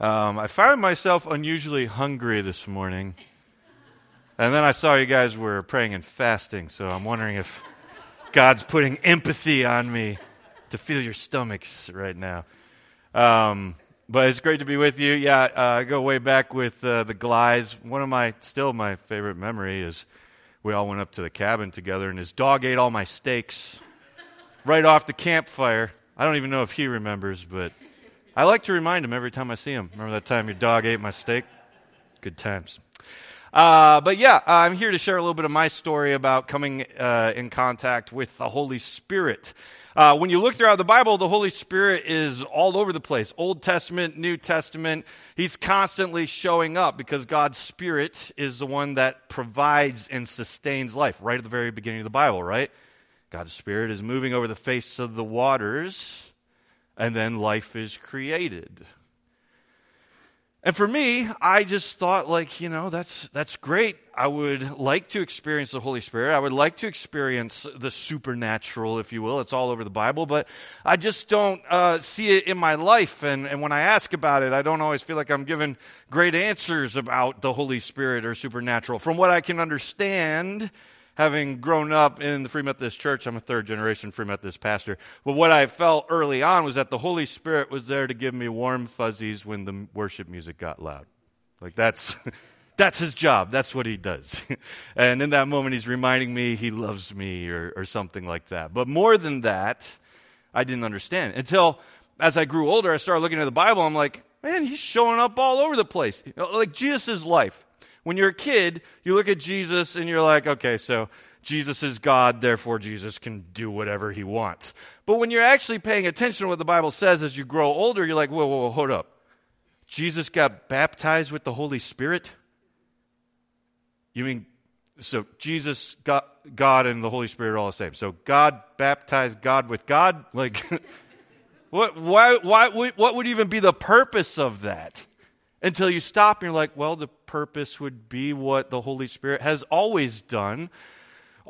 Um, I found myself unusually hungry this morning. And then I saw you guys were praying and fasting, so I'm wondering if God's putting empathy on me to feel your stomachs right now. Um, but it's great to be with you. Yeah, uh, I go way back with uh, the Glies. One of my, still my favorite memory is we all went up to the cabin together, and his dog ate all my steaks right off the campfire. I don't even know if he remembers, but I like to remind him every time I see him. Remember that time your dog ate my steak? Good times. Uh, but yeah, I'm here to share a little bit of my story about coming uh, in contact with the Holy Spirit. Uh, when you look throughout the Bible, the Holy Spirit is all over the place. Old Testament, New Testament. He's constantly showing up because God's Spirit is the one that provides and sustains life right at the very beginning of the Bible, right? God's Spirit is moving over the face of the waters, and then life is created. And for me, I just thought like, you know, that's that's great. I would like to experience the Holy Spirit. I would like to experience the supernatural, if you will. It's all over the Bible, but I just don't uh, see it in my life. And, and when I ask about it, I don't always feel like I'm given great answers about the Holy Spirit or supernatural. From what I can understand, having grown up in the Free Methodist Church, I'm a third generation Free Methodist pastor. But what I felt early on was that the Holy Spirit was there to give me warm fuzzies when the worship music got loud. Like that's. That's his job. That's what he does. and in that moment, he's reminding me he loves me or, or something like that. But more than that, I didn't understand. Until as I grew older, I started looking at the Bible. I'm like, man, he's showing up all over the place. Like Jesus' life. When you're a kid, you look at Jesus and you're like, okay, so Jesus is God, therefore Jesus can do whatever he wants. But when you're actually paying attention to what the Bible says as you grow older, you're like, whoa, whoa, whoa, hold up. Jesus got baptized with the Holy Spirit? You mean, so Jesus, God, God and the Holy Spirit are all the same. So God baptized God with God? Like, what, why, why, what would even be the purpose of that? Until you stop and you're like, well, the purpose would be what the Holy Spirit has always done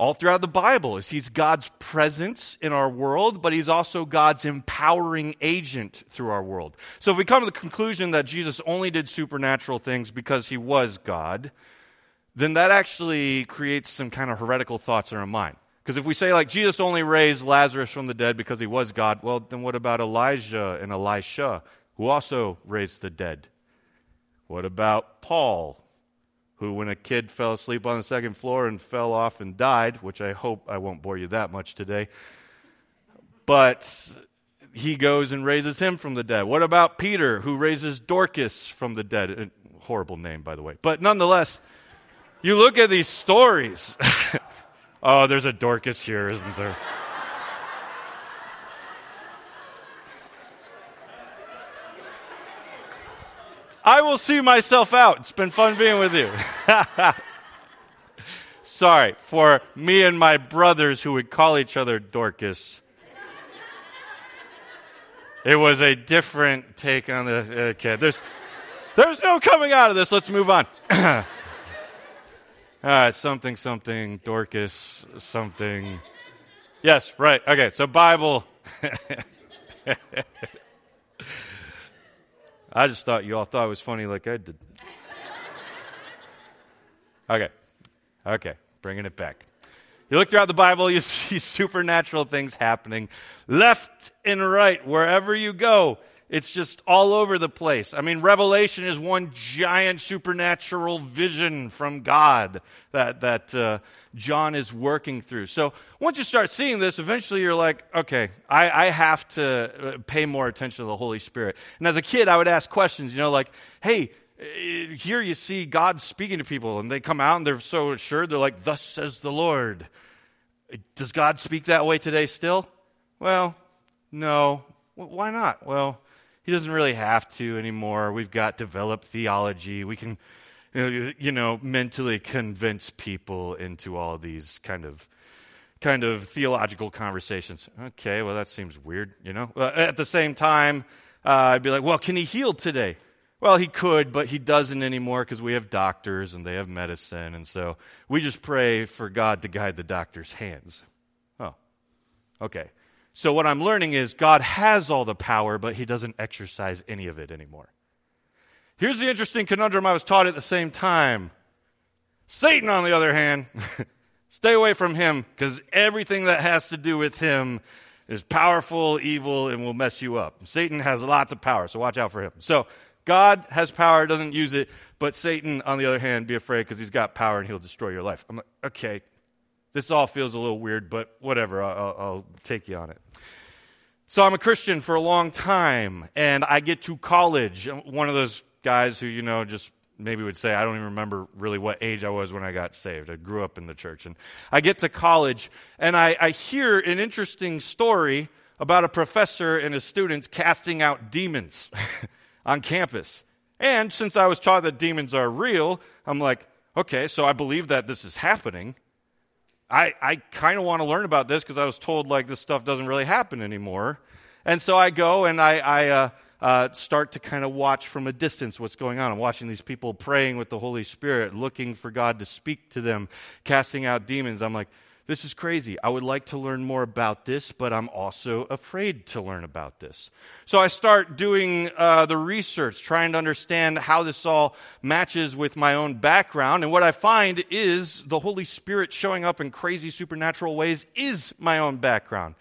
all throughout the Bible is he's God's presence in our world, but he's also God's empowering agent through our world. So if we come to the conclusion that Jesus only did supernatural things because he was God, then that actually creates some kind of heretical thoughts in our mind. Because if we say like Jesus only raised Lazarus from the dead because he was God, well, then what about Elijah and Elisha, who also raised the dead? What about Paul, who, when a kid fell asleep on the second floor and fell off and died, which I hope I won't bore you that much today, but he goes and raises him from the dead? What about Peter, who raises Dorcas from the dead? A horrible name, by the way. But nonetheless, you look at these stories. oh, there's a Dorcas here, isn't there? I will see myself out. It's been fun being with you. Sorry for me and my brothers who would call each other Dorcas. It was a different take on the okay. There's there's no coming out of this. Let's move on. All right, uh, something something Dorcas something. Yes, right. Okay, so Bible. I just thought you all thought it was funny like I did. Okay. Okay. Bringing it back. You look throughout the Bible, you see supernatural things happening left and right, wherever you go. It's just all over the place. I mean, Revelation is one giant supernatural vision from God that, that uh, John is working through. So once you start seeing this, eventually you're like, okay, I, I have to uh, pay more attention to the Holy Spirit. And as a kid, I would ask questions, you know, like, hey, uh, here you see God speaking to people, and they come out and they're so assured, they're like, Thus says the Lord. Does God speak that way today still? Well, no. Why not? Well, he doesn't really have to anymore. We've got developed theology. We can, you know, mentally convince people into all these kind of kind of theological conversations. Okay, well that seems weird, you know. At the same time, uh, I'd be like, well, can he heal today? Well, he could, but he doesn't anymore because we have doctors and they have medicine, and so we just pray for God to guide the doctor's hands. Oh, okay. So, what I'm learning is God has all the power, but he doesn't exercise any of it anymore. Here's the interesting conundrum I was taught at the same time. Satan, on the other hand, stay away from him because everything that has to do with him is powerful, evil, and will mess you up. Satan has lots of power, so watch out for him. So God has power, doesn't use it, but Satan, on the other hand, be afraid because he's got power and he'll destroy your life. I'm like, okay, this all feels a little weird, but whatever, I'll, I'll take you on it. So I'm a Christian for a long time, and I get to college. One of those guys who, you know, just maybe would say, I don't even remember really what age I was when I got saved. I grew up in the church. And I get to college, and I, I hear an interesting story about a professor and his students casting out demons on campus. And since I was taught that demons are real, I'm like, okay, so I believe that this is happening. I, I kind of want to learn about this because I was told like this stuff doesn't really happen anymore. And so I go and I, I uh, uh, start to kind of watch from a distance what's going on. I'm watching these people praying with the Holy Spirit, looking for God to speak to them, casting out demons. I'm like, this is crazy. I would like to learn more about this, but I'm also afraid to learn about this. So I start doing uh, the research, trying to understand how this all matches with my own background. And what I find is the Holy Spirit showing up in crazy supernatural ways is my own background.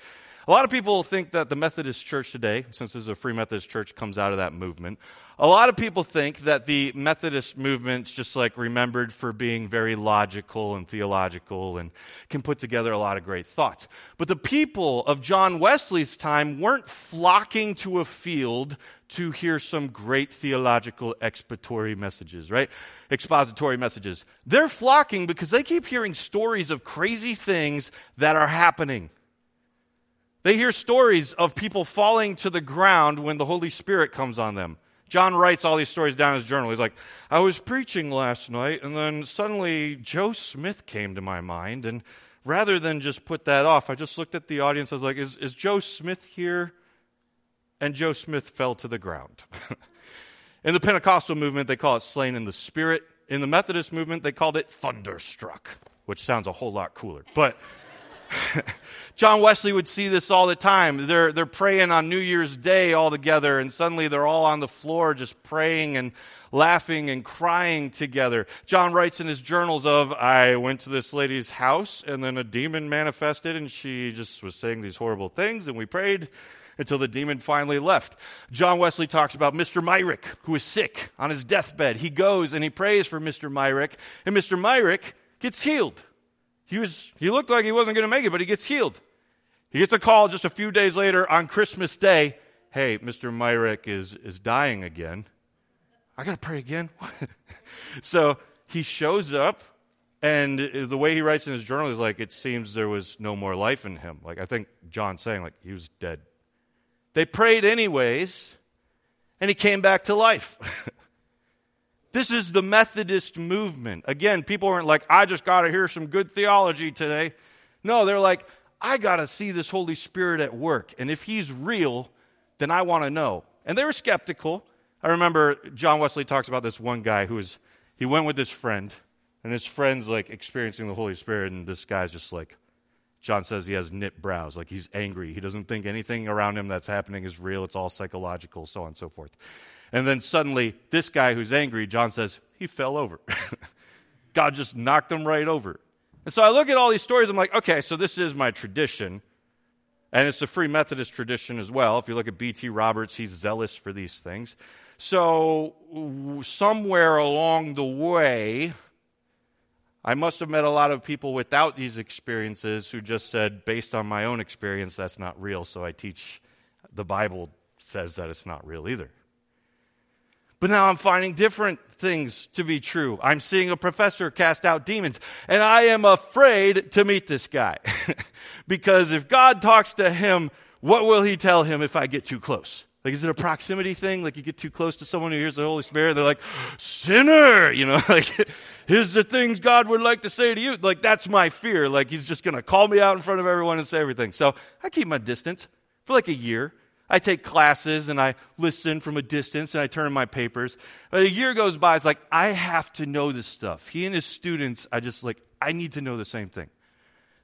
A lot of people think that the Methodist Church today, since this is a Free Methodist Church, comes out of that movement. A lot of people think that the Methodist movement's just like remembered for being very logical and theological and can put together a lot of great thoughts. But the people of John Wesley's time weren't flocking to a field to hear some great theological expository messages, right? Expository messages. They're flocking because they keep hearing stories of crazy things that are happening. They hear stories of people falling to the ground when the Holy Spirit comes on them. John writes all these stories down in his journal. He's like, I was preaching last night, and then suddenly Joe Smith came to my mind. And rather than just put that off, I just looked at the audience. I was like, Is, is Joe Smith here? And Joe Smith fell to the ground. in the Pentecostal movement, they call it slain in the spirit. In the Methodist movement, they called it thunderstruck, which sounds a whole lot cooler. But. John Wesley would see this all the time. They're, they're praying on New Year's Day all together, and suddenly they're all on the floor just praying and laughing and crying together. John writes in his journals of, I went to this lady's house, and then a demon manifested, and she just was saying these horrible things, and we prayed until the demon finally left. John Wesley talks about Mr. Myrick, who is sick on his deathbed. He goes and he prays for Mr. Myrick, and Mr. Myrick gets healed. He, was, he looked like he wasn't going to make it, but he gets healed. He gets a call just a few days later on Christmas Day. Hey, Mr. Myrick is, is dying again. I got to pray again. so he shows up, and the way he writes in his journal is like, it seems there was no more life in him. Like, I think John's saying, like, he was dead. They prayed anyways, and he came back to life. This is the Methodist movement. Again, people aren't like, I just got to hear some good theology today. No, they're like, I got to see this Holy Spirit at work. And if he's real, then I want to know. And they were skeptical. I remember John Wesley talks about this one guy who was, he went with his friend, and his friend's like experiencing the Holy Spirit, and this guy's just like, John says he has knit brows, like he's angry. He doesn't think anything around him that's happening is real. It's all psychological, so on and so forth. And then suddenly, this guy who's angry, John says, he fell over. God just knocked him right over. And so I look at all these stories, I'm like, okay, so this is my tradition. And it's a Free Methodist tradition as well. If you look at B.T. Roberts, he's zealous for these things. So, somewhere along the way, I must have met a lot of people without these experiences who just said, based on my own experience, that's not real. So I teach the Bible says that it's not real either. But now I'm finding different things to be true. I'm seeing a professor cast out demons, and I am afraid to meet this guy. because if God talks to him, what will he tell him if I get too close? Like, is it a proximity thing? Like, you get too close to someone who hears the Holy Spirit, they're like, sinner! You know, like, here's the things God would like to say to you. Like, that's my fear. Like, he's just gonna call me out in front of everyone and say everything. So, I keep my distance for like a year. I take classes and I listen from a distance and I turn in my papers. But a year goes by, it's like, I have to know this stuff. He and his students, I just like, I need to know the same thing.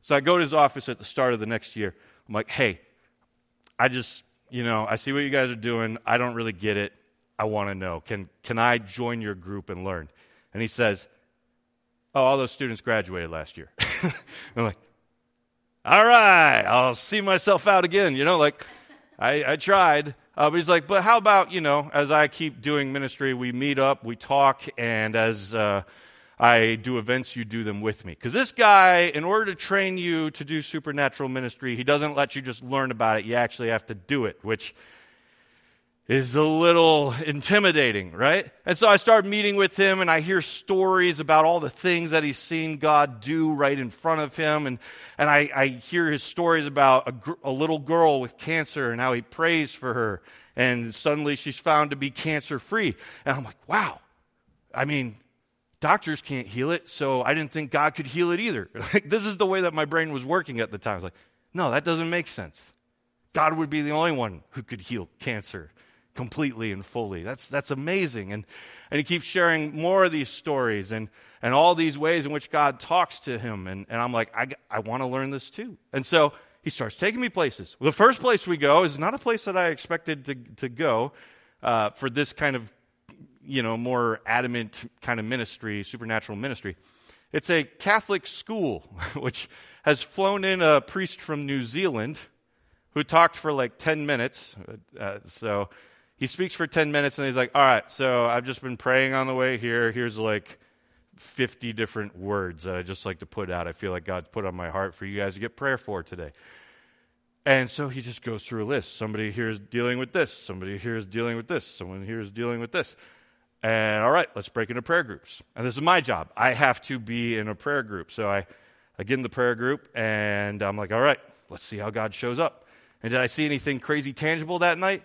So I go to his office at the start of the next year. I'm like, hey, I just, you know, I see what you guys are doing. I don't really get it. I want to know. Can, can I join your group and learn? And he says, Oh, all those students graduated last year. I'm like, All right, I'll see myself out again. You know, like, I, I tried. Uh, but he's like, But how about, you know, as I keep doing ministry, we meet up, we talk, and as uh, I do events, you do them with me. Because this guy, in order to train you to do supernatural ministry, he doesn't let you just learn about it. You actually have to do it, which is a little intimidating, right? And so I start meeting with him and I hear stories about all the things that he's seen God do right in front of him. And, and I, I hear his stories about a, gr- a little girl with cancer and how he prays for her. And suddenly she's found to be cancer free. And I'm like, wow. I mean, doctors can't heal it, so I didn't think God could heal it either. Like, this is the way that my brain was working at the time. I was like, no, that doesn't make sense. God would be the only one who could heal cancer completely and fully. That's, that's amazing. And, and he keeps sharing more of these stories and, and all these ways in which God talks to him. And, and I'm like, I, I want to learn this too. And so he starts taking me places. Well, the first place we go is not a place that I expected to, to go uh, for this kind of, you know, more adamant kind of ministry, supernatural ministry. It's a Catholic school, which has flown in a priest from New Zealand who talked for like 10 minutes. Uh, so he speaks for 10 minutes and he's like, All right, so I've just been praying on the way here. Here's like 50 different words that I just like to put out. I feel like God's put on my heart for you guys to get prayer for today. And so he just goes through a list. Somebody here is dealing with this. Somebody here is dealing with this. Someone here is dealing with this. And all right, let's break into prayer groups. And this is my job. I have to be in a prayer group. So I, I get in the prayer group and I'm like, all right, let's see how God shows up. And did I see anything crazy tangible that night?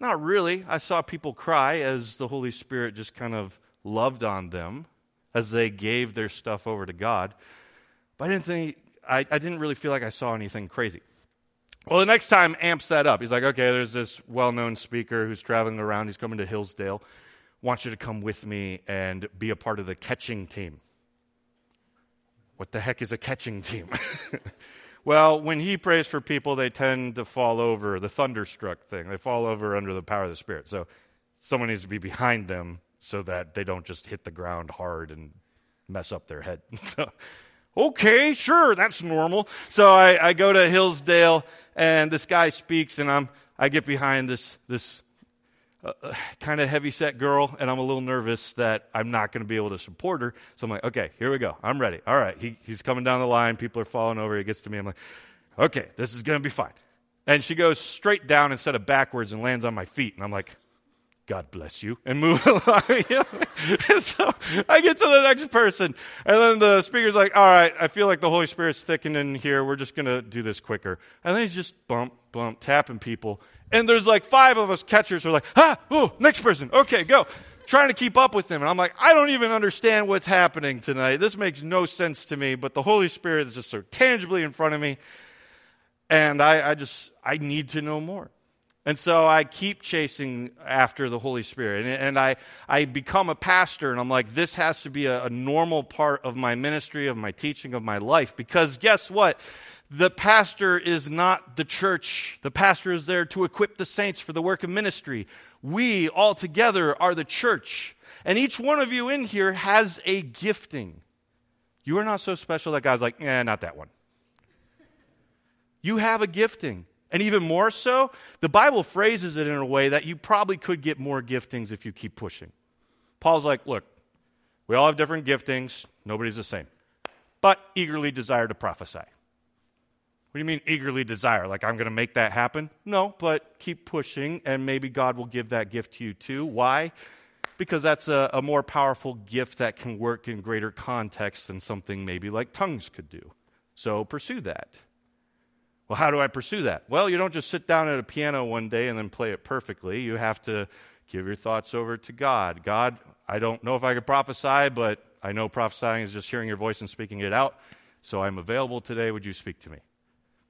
Not really. I saw people cry as the Holy Spirit just kind of loved on them as they gave their stuff over to God. But I didn't think, I, I didn't really feel like I saw anything crazy. Well, the next time amps that up. He's like, okay, there's this well known speaker who's traveling around. He's coming to Hillsdale. Want you to come with me and be a part of the catching team. What the heck is a catching team? Well, when he prays for people, they tend to fall over, the thunderstruck thing. They fall over under the power of the Spirit. So someone needs to be behind them so that they don't just hit the ground hard and mess up their head. so, okay, sure, that's normal. So I, I go to Hillsdale, and this guy speaks, and I'm, I get behind this, this uh, kind of heavy set girl, and I'm a little nervous that I'm not going to be able to support her. So I'm like, okay, here we go. I'm ready. All right. He, he's coming down the line. People are falling over. He gets to me. I'm like, okay, this is going to be fine. And she goes straight down instead of backwards and lands on my feet. And I'm like, God bless you, and move along. and so I get to the next person, and then the speaker's like, All right, I feel like the Holy Spirit's thickening here. We're just going to do this quicker. And then he's just bump, bump, tapping people. And there's like five of us catchers who are like, ah, oh, next person. Okay, go. Trying to keep up with them. And I'm like, I don't even understand what's happening tonight. This makes no sense to me, but the Holy Spirit is just so tangibly in front of me. And I, I just, I need to know more. And so I keep chasing after the Holy Spirit. And, and, I, I become a pastor, and I'm like, this has to be a, a normal part of my ministry, of my teaching, of my life. Because guess what? The pastor is not the church. The pastor is there to equip the saints for the work of ministry. We all together are the church. And each one of you in here has a gifting. You are not so special that God's like, eh, not that one. You have a gifting. And even more so, the Bible phrases it in a way that you probably could get more giftings if you keep pushing. Paul's like, look, we all have different giftings, nobody's the same, but eagerly desire to prophesy. What do you mean eagerly desire? Like I'm going to make that happen? No, but keep pushing, and maybe God will give that gift to you too. Why? Because that's a, a more powerful gift that can work in greater context than something maybe like tongues could do. So pursue that. Well, how do I pursue that? Well, you don't just sit down at a piano one day and then play it perfectly. You have to give your thoughts over to God. God, I don't know if I could prophesy, but I know prophesying is just hearing your voice and speaking it out. So I'm available today. Would you speak to me?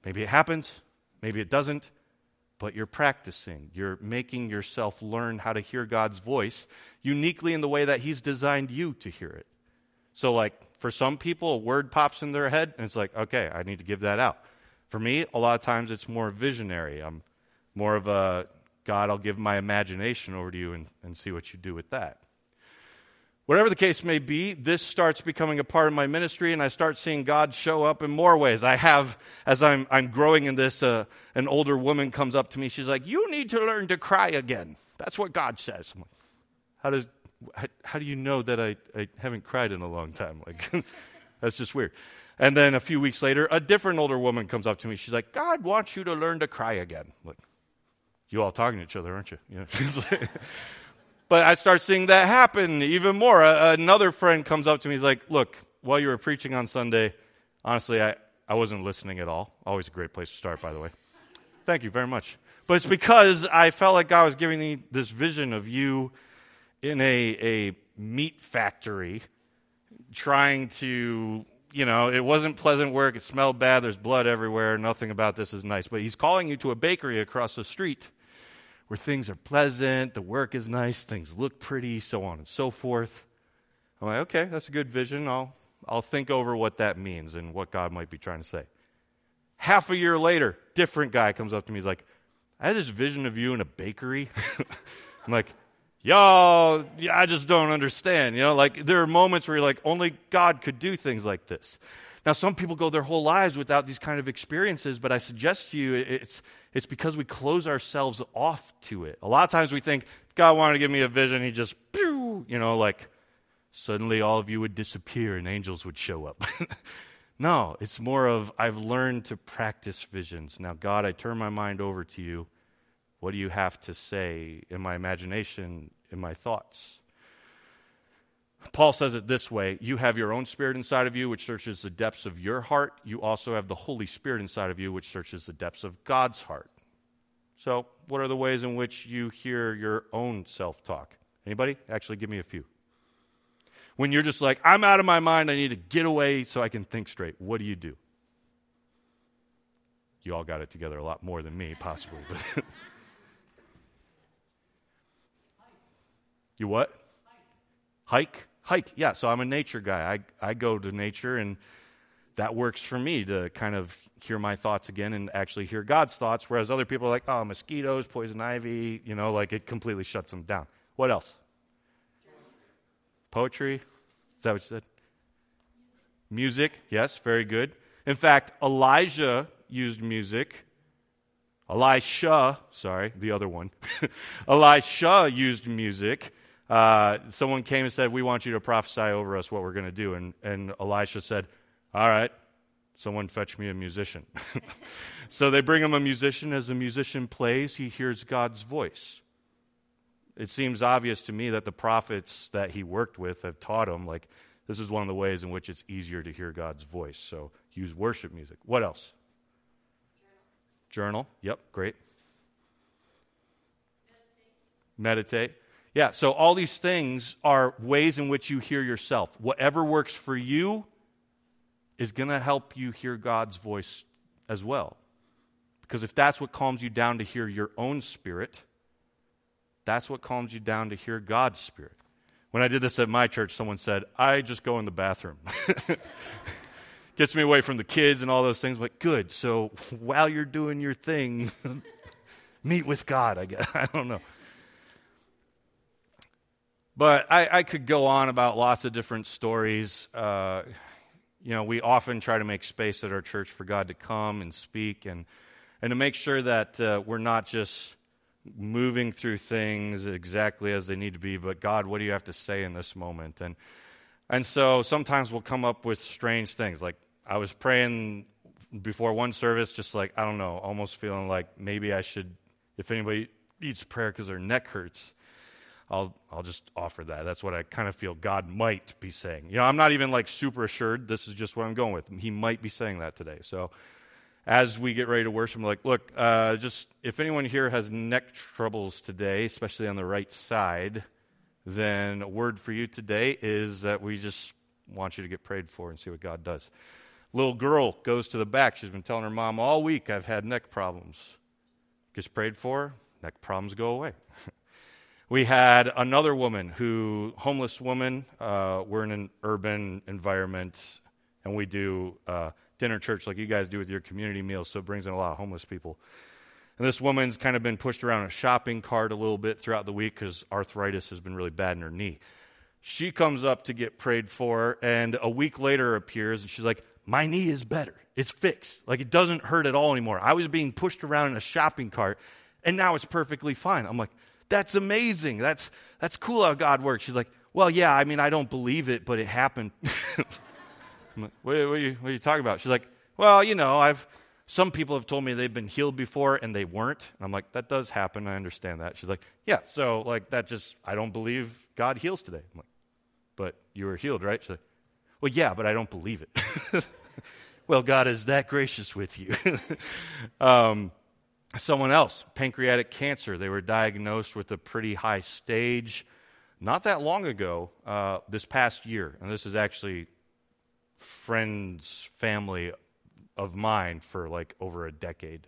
Maybe it happens, maybe it doesn't, but you're practicing. You're making yourself learn how to hear God's voice uniquely in the way that He's designed you to hear it. So, like, for some people, a word pops in their head, and it's like, okay, I need to give that out. For me, a lot of times it's more visionary. I'm more of a God, I'll give my imagination over to you and, and see what you do with that. Whatever the case may be, this starts becoming a part of my ministry, and I start seeing God show up in more ways. I have, as I'm, I'm growing in this, uh, an older woman comes up to me. She's like, You need to learn to cry again. That's what God says. Like, how, does, how, how, do you know that I, I haven't cried in a long time? Like, that's just weird. And then a few weeks later, a different older woman comes up to me. She's like, God wants you to learn to cry again. Like, you all talking to each other, aren't you? you know? But I start seeing that happen even more. Uh, another friend comes up to me. He's like, Look, while you were preaching on Sunday, honestly, I, I wasn't listening at all. Always a great place to start, by the way. Thank you very much. But it's because I felt like God was giving me this vision of you in a, a meat factory trying to, you know, it wasn't pleasant work. It smelled bad. There's blood everywhere. Nothing about this is nice. But he's calling you to a bakery across the street where things are pleasant, the work is nice, things look pretty, so on and so forth. I'm like, okay, that's a good vision. I'll, I'll think over what that means and what God might be trying to say. Half a year later, different guy comes up to me. He's like, I had this vision of you in a bakery. I'm like, y'all, I just don't understand. You know, like there are moments where you're like, only God could do things like this. Now, some people go their whole lives without these kind of experiences, but I suggest to you it's, it's because we close ourselves off to it. A lot of times we think, God wanted to give me a vision, he just, pew, you know, like suddenly all of you would disappear and angels would show up. no, it's more of, I've learned to practice visions. Now, God, I turn my mind over to you. What do you have to say in my imagination, in my thoughts? Paul says it this way You have your own spirit inside of you, which searches the depths of your heart. You also have the Holy Spirit inside of you, which searches the depths of God's heart. So, what are the ways in which you hear your own self talk? Anybody? Actually, give me a few. When you're just like, I'm out of my mind, I need to get away so I can think straight, what do you do? You all got it together a lot more than me, possibly. But you what? Hike? hike. Hike, yeah, so I'm a nature guy. I, I go to nature, and that works for me to kind of hear my thoughts again and actually hear God's thoughts, whereas other people are like, oh, mosquitoes, poison ivy, you know, like it completely shuts them down. What else? Poetry? Is that what you said? Music? Yes, very good. In fact, Elijah used music. Elisha, sorry, the other one. Elisha used music uh, someone came and said, We want you to prophesy over us what we're going to do. And, and Elisha said, All right, someone fetch me a musician. so they bring him a musician. As the musician plays, he hears God's voice. It seems obvious to me that the prophets that he worked with have taught him, like, this is one of the ways in which it's easier to hear God's voice. So use worship music. What else? Journal. Journal. Yep, great. Meditate. Meditate. Yeah, so all these things are ways in which you hear yourself. Whatever works for you is going to help you hear God's voice as well. Because if that's what calms you down to hear your own spirit, that's what calms you down to hear God's spirit. When I did this at my church, someone said, I just go in the bathroom. Gets me away from the kids and all those things. But good. So while you're doing your thing, meet with God, I guess. I don't know. But I, I, could go on about lots of different stories. Uh, you know, we often try to make space at our church for God to come and speak and, and to make sure that uh, we're not just moving through things exactly as they need to be, but God, what do you have to say in this moment? And, and so sometimes we'll come up with strange things. Like I was praying before one service, just like, I don't know, almost feeling like maybe I should, if anybody needs prayer because their neck hurts, I'll, I'll just offer that. That's what I kind of feel God might be saying. You know, I'm not even like super assured. This is just what I'm going with. He might be saying that today. So as we get ready to worship, I'm like, look, uh, just if anyone here has neck troubles today, especially on the right side, then a word for you today is that we just want you to get prayed for and see what God does. Little girl goes to the back. She's been telling her mom all week, I've had neck problems. Gets prayed for, neck problems go away. We had another woman who, homeless woman, uh, we're in an urban environment and we do uh, dinner church like you guys do with your community meals, so it brings in a lot of homeless people. And this woman's kind of been pushed around a shopping cart a little bit throughout the week because arthritis has been really bad in her knee. She comes up to get prayed for, and a week later appears, and she's like, My knee is better. It's fixed. Like it doesn't hurt at all anymore. I was being pushed around in a shopping cart, and now it's perfectly fine. I'm like, That's amazing. That's, that's cool how God works. She's like, Well, yeah, I mean, I don't believe it, but it happened. like, what, what, are you, what are you talking about? She's like, Well, you know, I've some people have told me they've been healed before and they weren't. And I'm like, that does happen. I understand that. She's like, yeah, so like that just, I don't believe God heals today. I'm like, but you were healed, right? She's like, well, yeah, but I don't believe it. well, God is that gracious with you. um, someone else, pancreatic cancer. They were diagnosed with a pretty high stage not that long ago, uh, this past year. And this is actually friends, family of mine for like over a decade.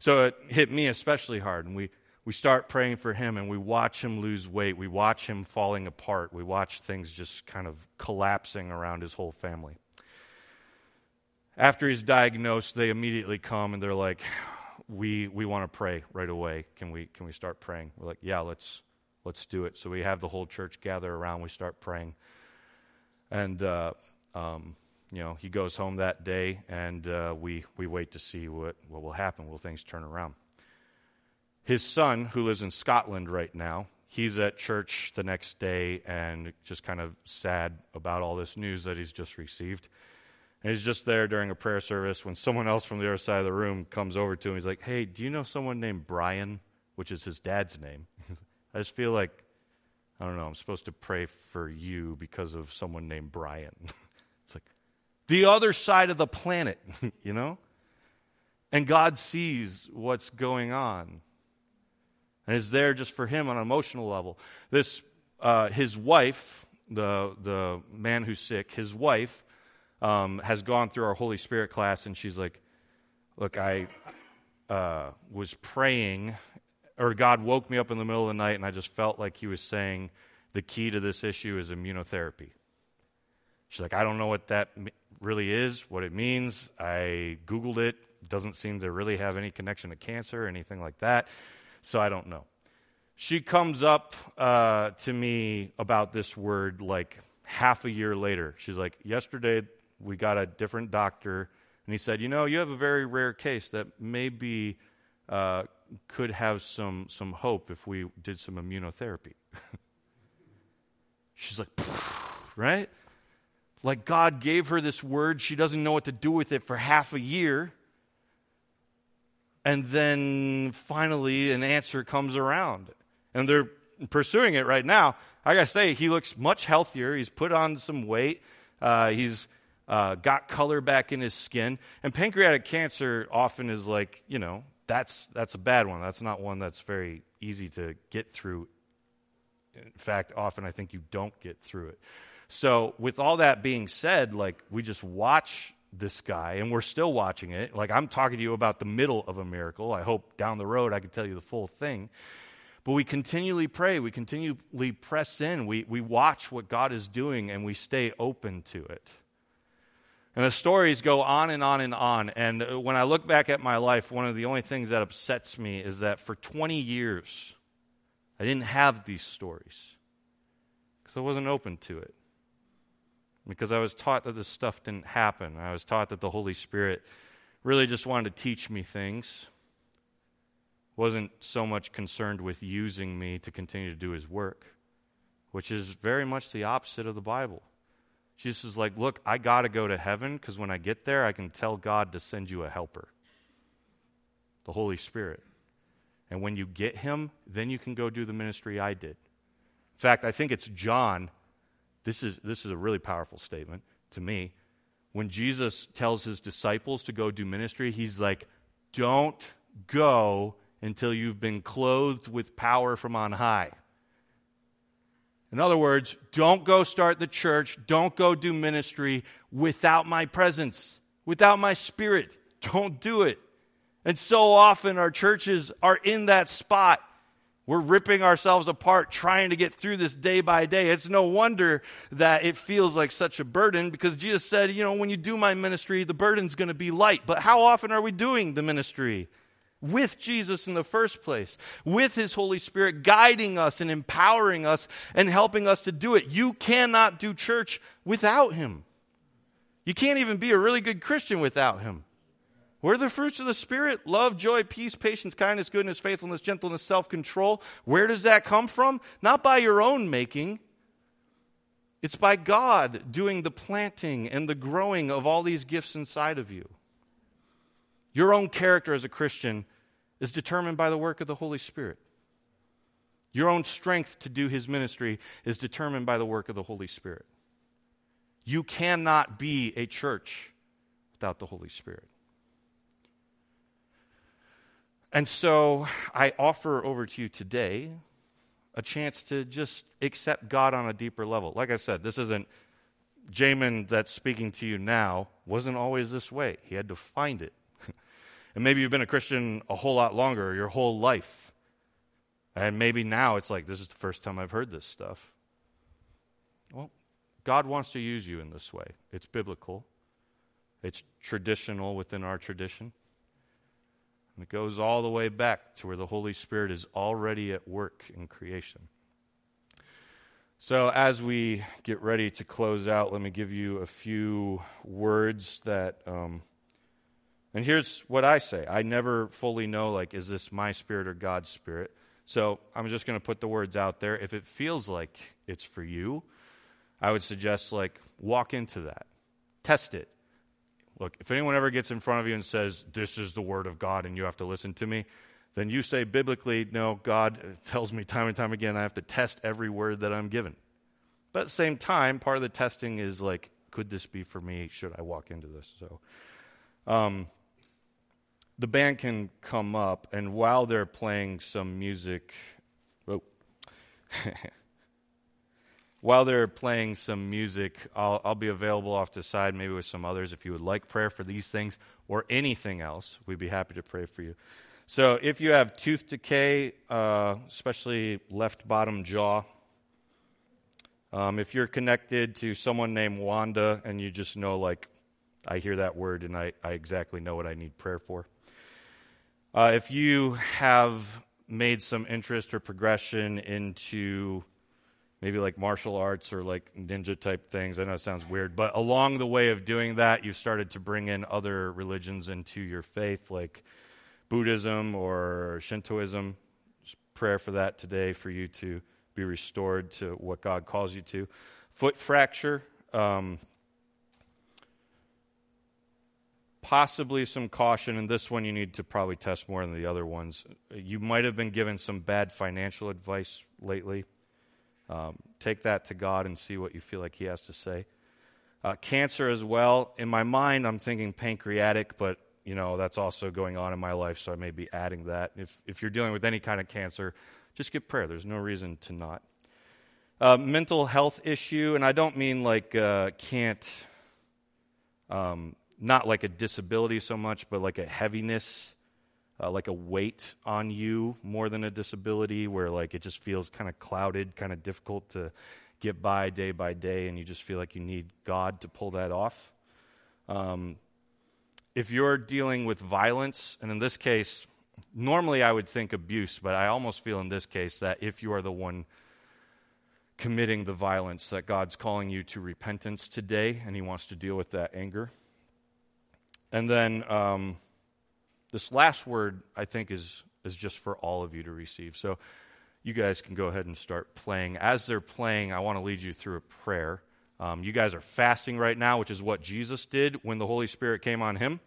So it hit me especially hard. And we, we start praying for him and we watch him lose weight. We watch him falling apart. We watch things just kind of collapsing around his whole family. After he's diagnosed, they immediately come and they're like, we, we want to pray right away. Can we, can we start praying? We're like, yeah, let's, let's do it. So we have the whole church gather around. We start praying. And uh, um, you know, he goes home that day, and uh, we, we wait to see what, what will happen. Will things turn around? His son, who lives in Scotland right now, he's at church the next day and just kind of sad about all this news that he's just received. And he's just there during a prayer service when someone else from the other side of the room comes over to him. He's like, Hey, do you know someone named Brian? Which is his dad's name. I just feel like, I don't know, I'm supposed to pray for you because of someone named Brian. it's like, the other side of the planet, you know? And God sees what's going on and is there just for him on an emotional level. This, uh, his wife, the, the man who's sick, his wife um, has gone through our Holy Spirit class and she's like, Look, I uh, was praying, or God woke me up in the middle of the night and I just felt like He was saying, The key to this issue is immunotherapy. She's like, I don't know what that really is, what it means. I Googled it. Doesn't seem to really have any connection to cancer or anything like that. So I don't know. She comes up uh, to me about this word like half a year later. She's like, Yesterday we got a different doctor, and he said, You know, you have a very rare case that maybe uh, could have some, some hope if we did some immunotherapy. She's like, right? Like God gave her this word, she doesn't know what to do with it for half a year. And then finally, an answer comes around. And they're pursuing it right now. I gotta say, he looks much healthier. He's put on some weight. Uh, he's uh, got color back in his skin. And pancreatic cancer often is like, you know, that's, that's a bad one. That's not one that's very easy to get through. In fact, often I think you don't get through it. So, with all that being said, like, we just watch this guy, and we're still watching it. Like, I'm talking to you about the middle of a miracle. I hope down the road I can tell you the full thing. But we continually pray, we continually press in, we, we watch what God is doing, and we stay open to it. And the stories go on and on and on. And uh, when I look back at my life, one of the only things that upsets me is that for 20 years, I didn't have these stories because I wasn't open to it because I was taught that this stuff didn't happen. I was taught that the Holy Spirit really just wanted to teach me things, wasn't so much concerned with using me to continue to do his work, which is very much the opposite of the Bible. Jesus is like, Look, I got to go to heaven because when I get there, I can tell God to send you a helper, the Holy Spirit. And when you get him, then you can go do the ministry I did. In fact, I think it's John this is, this is a really powerful statement to me. When Jesus tells his disciples to go do ministry, he's like, don't go until you've been clothed with power from on high. In other words, don't go start the church, don't go do ministry without my presence, without my spirit. Don't do it. And so often our churches are in that spot we're ripping ourselves apart trying to get through this day by day. It's no wonder that it feels like such a burden because Jesus said, you know, when you do my ministry, the burden's going to be light. But how often are we doing the ministry? With Jesus in the first place, with His Holy Spirit guiding us and empowering us and helping us to do it. You cannot do church without Him. You can't even be a really good Christian without Him. Where the fruits of the Spirit? Love, joy, peace, patience, kindness, goodness, faithfulness, gentleness, self control. Where does that come from? Not by your own making. It's by God doing the planting and the growing of all these gifts inside of you. Your own character as a Christian is determined by the work of the Holy Spirit. Your own strength to do his ministry is determined by the work of the Holy Spirit. You cannot be a church without the Holy Spirit. And so I offer over to you today a chance to just accept God on a deeper level. Like I said, this isn't Jamin that's speaking to you now, wasn't always this way. He had to find it. And maybe you've been a Christian a whole lot longer, your whole life. And maybe now it's like, this is the first time I've heard this stuff. Well, God wants to use you in this way. It's biblical, it's traditional within our tradition. And it goes all the way back to where the Holy Spirit is already at work in creation. So, as we get ready to close out, let me give you a few words that. Um, and here's what I say I never fully know, like, is this my spirit or God's spirit? So, I'm just going to put the words out there. If it feels like it's for you, I would suggest, like, walk into that, test it. Look, if anyone ever gets in front of you and says, This is the word of God and you have to listen to me, then you say biblically, No, God tells me time and time again I have to test every word that I'm given. But at the same time, part of the testing is like, Could this be for me? Should I walk into this? So, um, the band can come up, and while they're playing some music, oh, while they're playing some music, I'll, I'll, be available off to the side, maybe with some others. If you would like prayer for these things or anything else, we'd be happy to pray for you. So, if you have tooth decay, uh, especially left bottom jaw, um, if you're connected to someone named Wanda and you just know, like, I hear that word and I, I exactly know what I need prayer for. Uh, if you have made some interest or progression into maybe like martial arts or like ninja type things. I know it sounds weird, but along the way of doing that, you've started to bring in other religions into your faith, like Buddhism or Shintoism. Just prayer for that today for you to be restored to what God calls you to. Foot fracture. Um, possibly some caution in this one you need to probably test more than the other ones you might have been given some bad financial advice lately um, take that to God and see what you feel like He has to say. Uh, cancer as well. In my mind, I'm thinking pancreatic, but you know that's also going on in my life, so I may be adding that. If if you're dealing with any kind of cancer, just get prayer. There's no reason to not. Uh, mental health issue, and I don't mean like uh, can't, um, not like a disability so much, but like a heaviness uh, like a weight on you more than a disability where like it just feels kind of clouded, kind of difficult to get by day by day, and you just feel like you need God to pull that off. Um, if you're dealing with violence, and in this case, normally I would think abuse, but I almost feel in this case that if you are the one committing the violence, that God's calling you to repentance today, and He wants to deal with that anger. And then um, this last word, I think, is, is just for all of you to receive. So you guys can go ahead and start playing. As they're playing, I want to lead you through a prayer. Um, you guys are fasting right now, which is what Jesus did when the Holy Spirit came on him.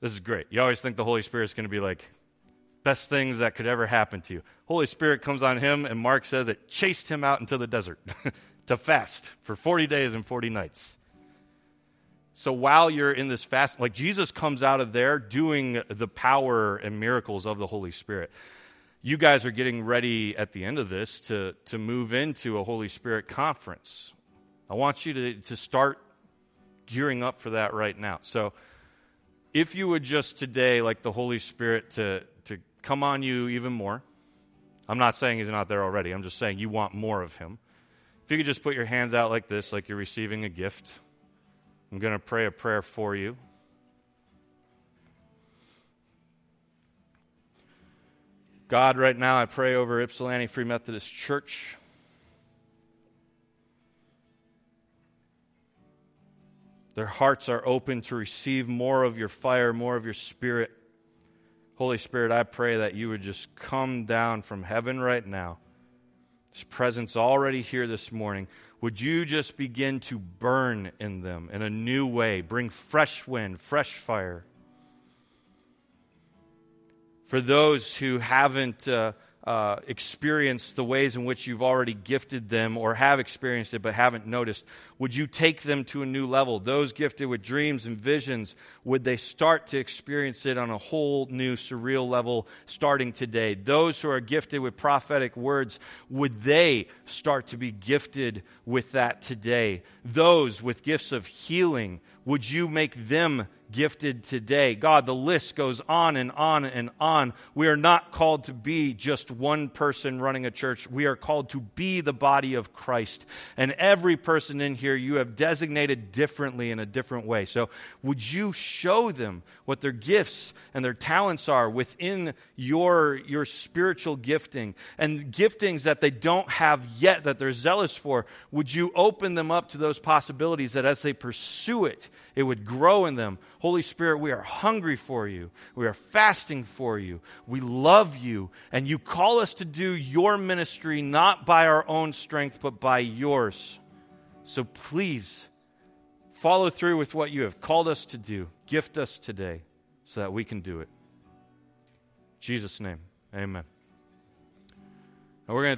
This is great. You always think the Holy Spirit is going to be like, best things that could ever happen to you. Holy Spirit comes on him, and Mark says it chased him out into the desert to fast for 40 days and 40 nights. So while you're in this fast, like Jesus comes out of there doing the power and miracles of the Holy Spirit. You guys are getting ready at the end of this to, to move into a Holy Spirit conference. I want you to, to start gearing up for that right now. So if you would just today, like the Holy Spirit to, to come on you even more, I'm not saying he's not there already, I'm just saying you want more of him. If you could just put your hands out like this, like you're receiving a gift. I'm going to pray a prayer for you. God, right now I pray over Ypsilanti Free Methodist Church. Their hearts are open to receive more of your fire, more of your spirit. Holy Spirit, I pray that you would just come down from heaven right now. His presence already here this morning. Would you just begin to burn in them in a new way? Bring fresh wind, fresh fire for those who haven't uh, uh, experienced the ways in which you've already gifted them or have experienced it but haven't noticed, would you take them to a new level? Those gifted with dreams and visions, would they start to experience it on a whole new surreal level starting today? Those who are gifted with prophetic words, would they start to be gifted with that today? Those with gifts of healing, would you make them gifted today. God, the list goes on and on and on. We are not called to be just one person running a church. We are called to be the body of Christ. And every person in here you have designated differently in a different way. So would you show them what their gifts and their talents are within your, your spiritual gifting and giftings that they don't have yet that they're zealous for? Would you open them up to those possibilities that as they pursue it, it would grow in them? Holy Spirit, we are hungry for you. We are fasting for you. We love you. And you call us to do your ministry not by our own strength, but by yours. So please follow through with what you have called us to do. Gift us today so that we can do it. In Jesus' name, amen. And we're going to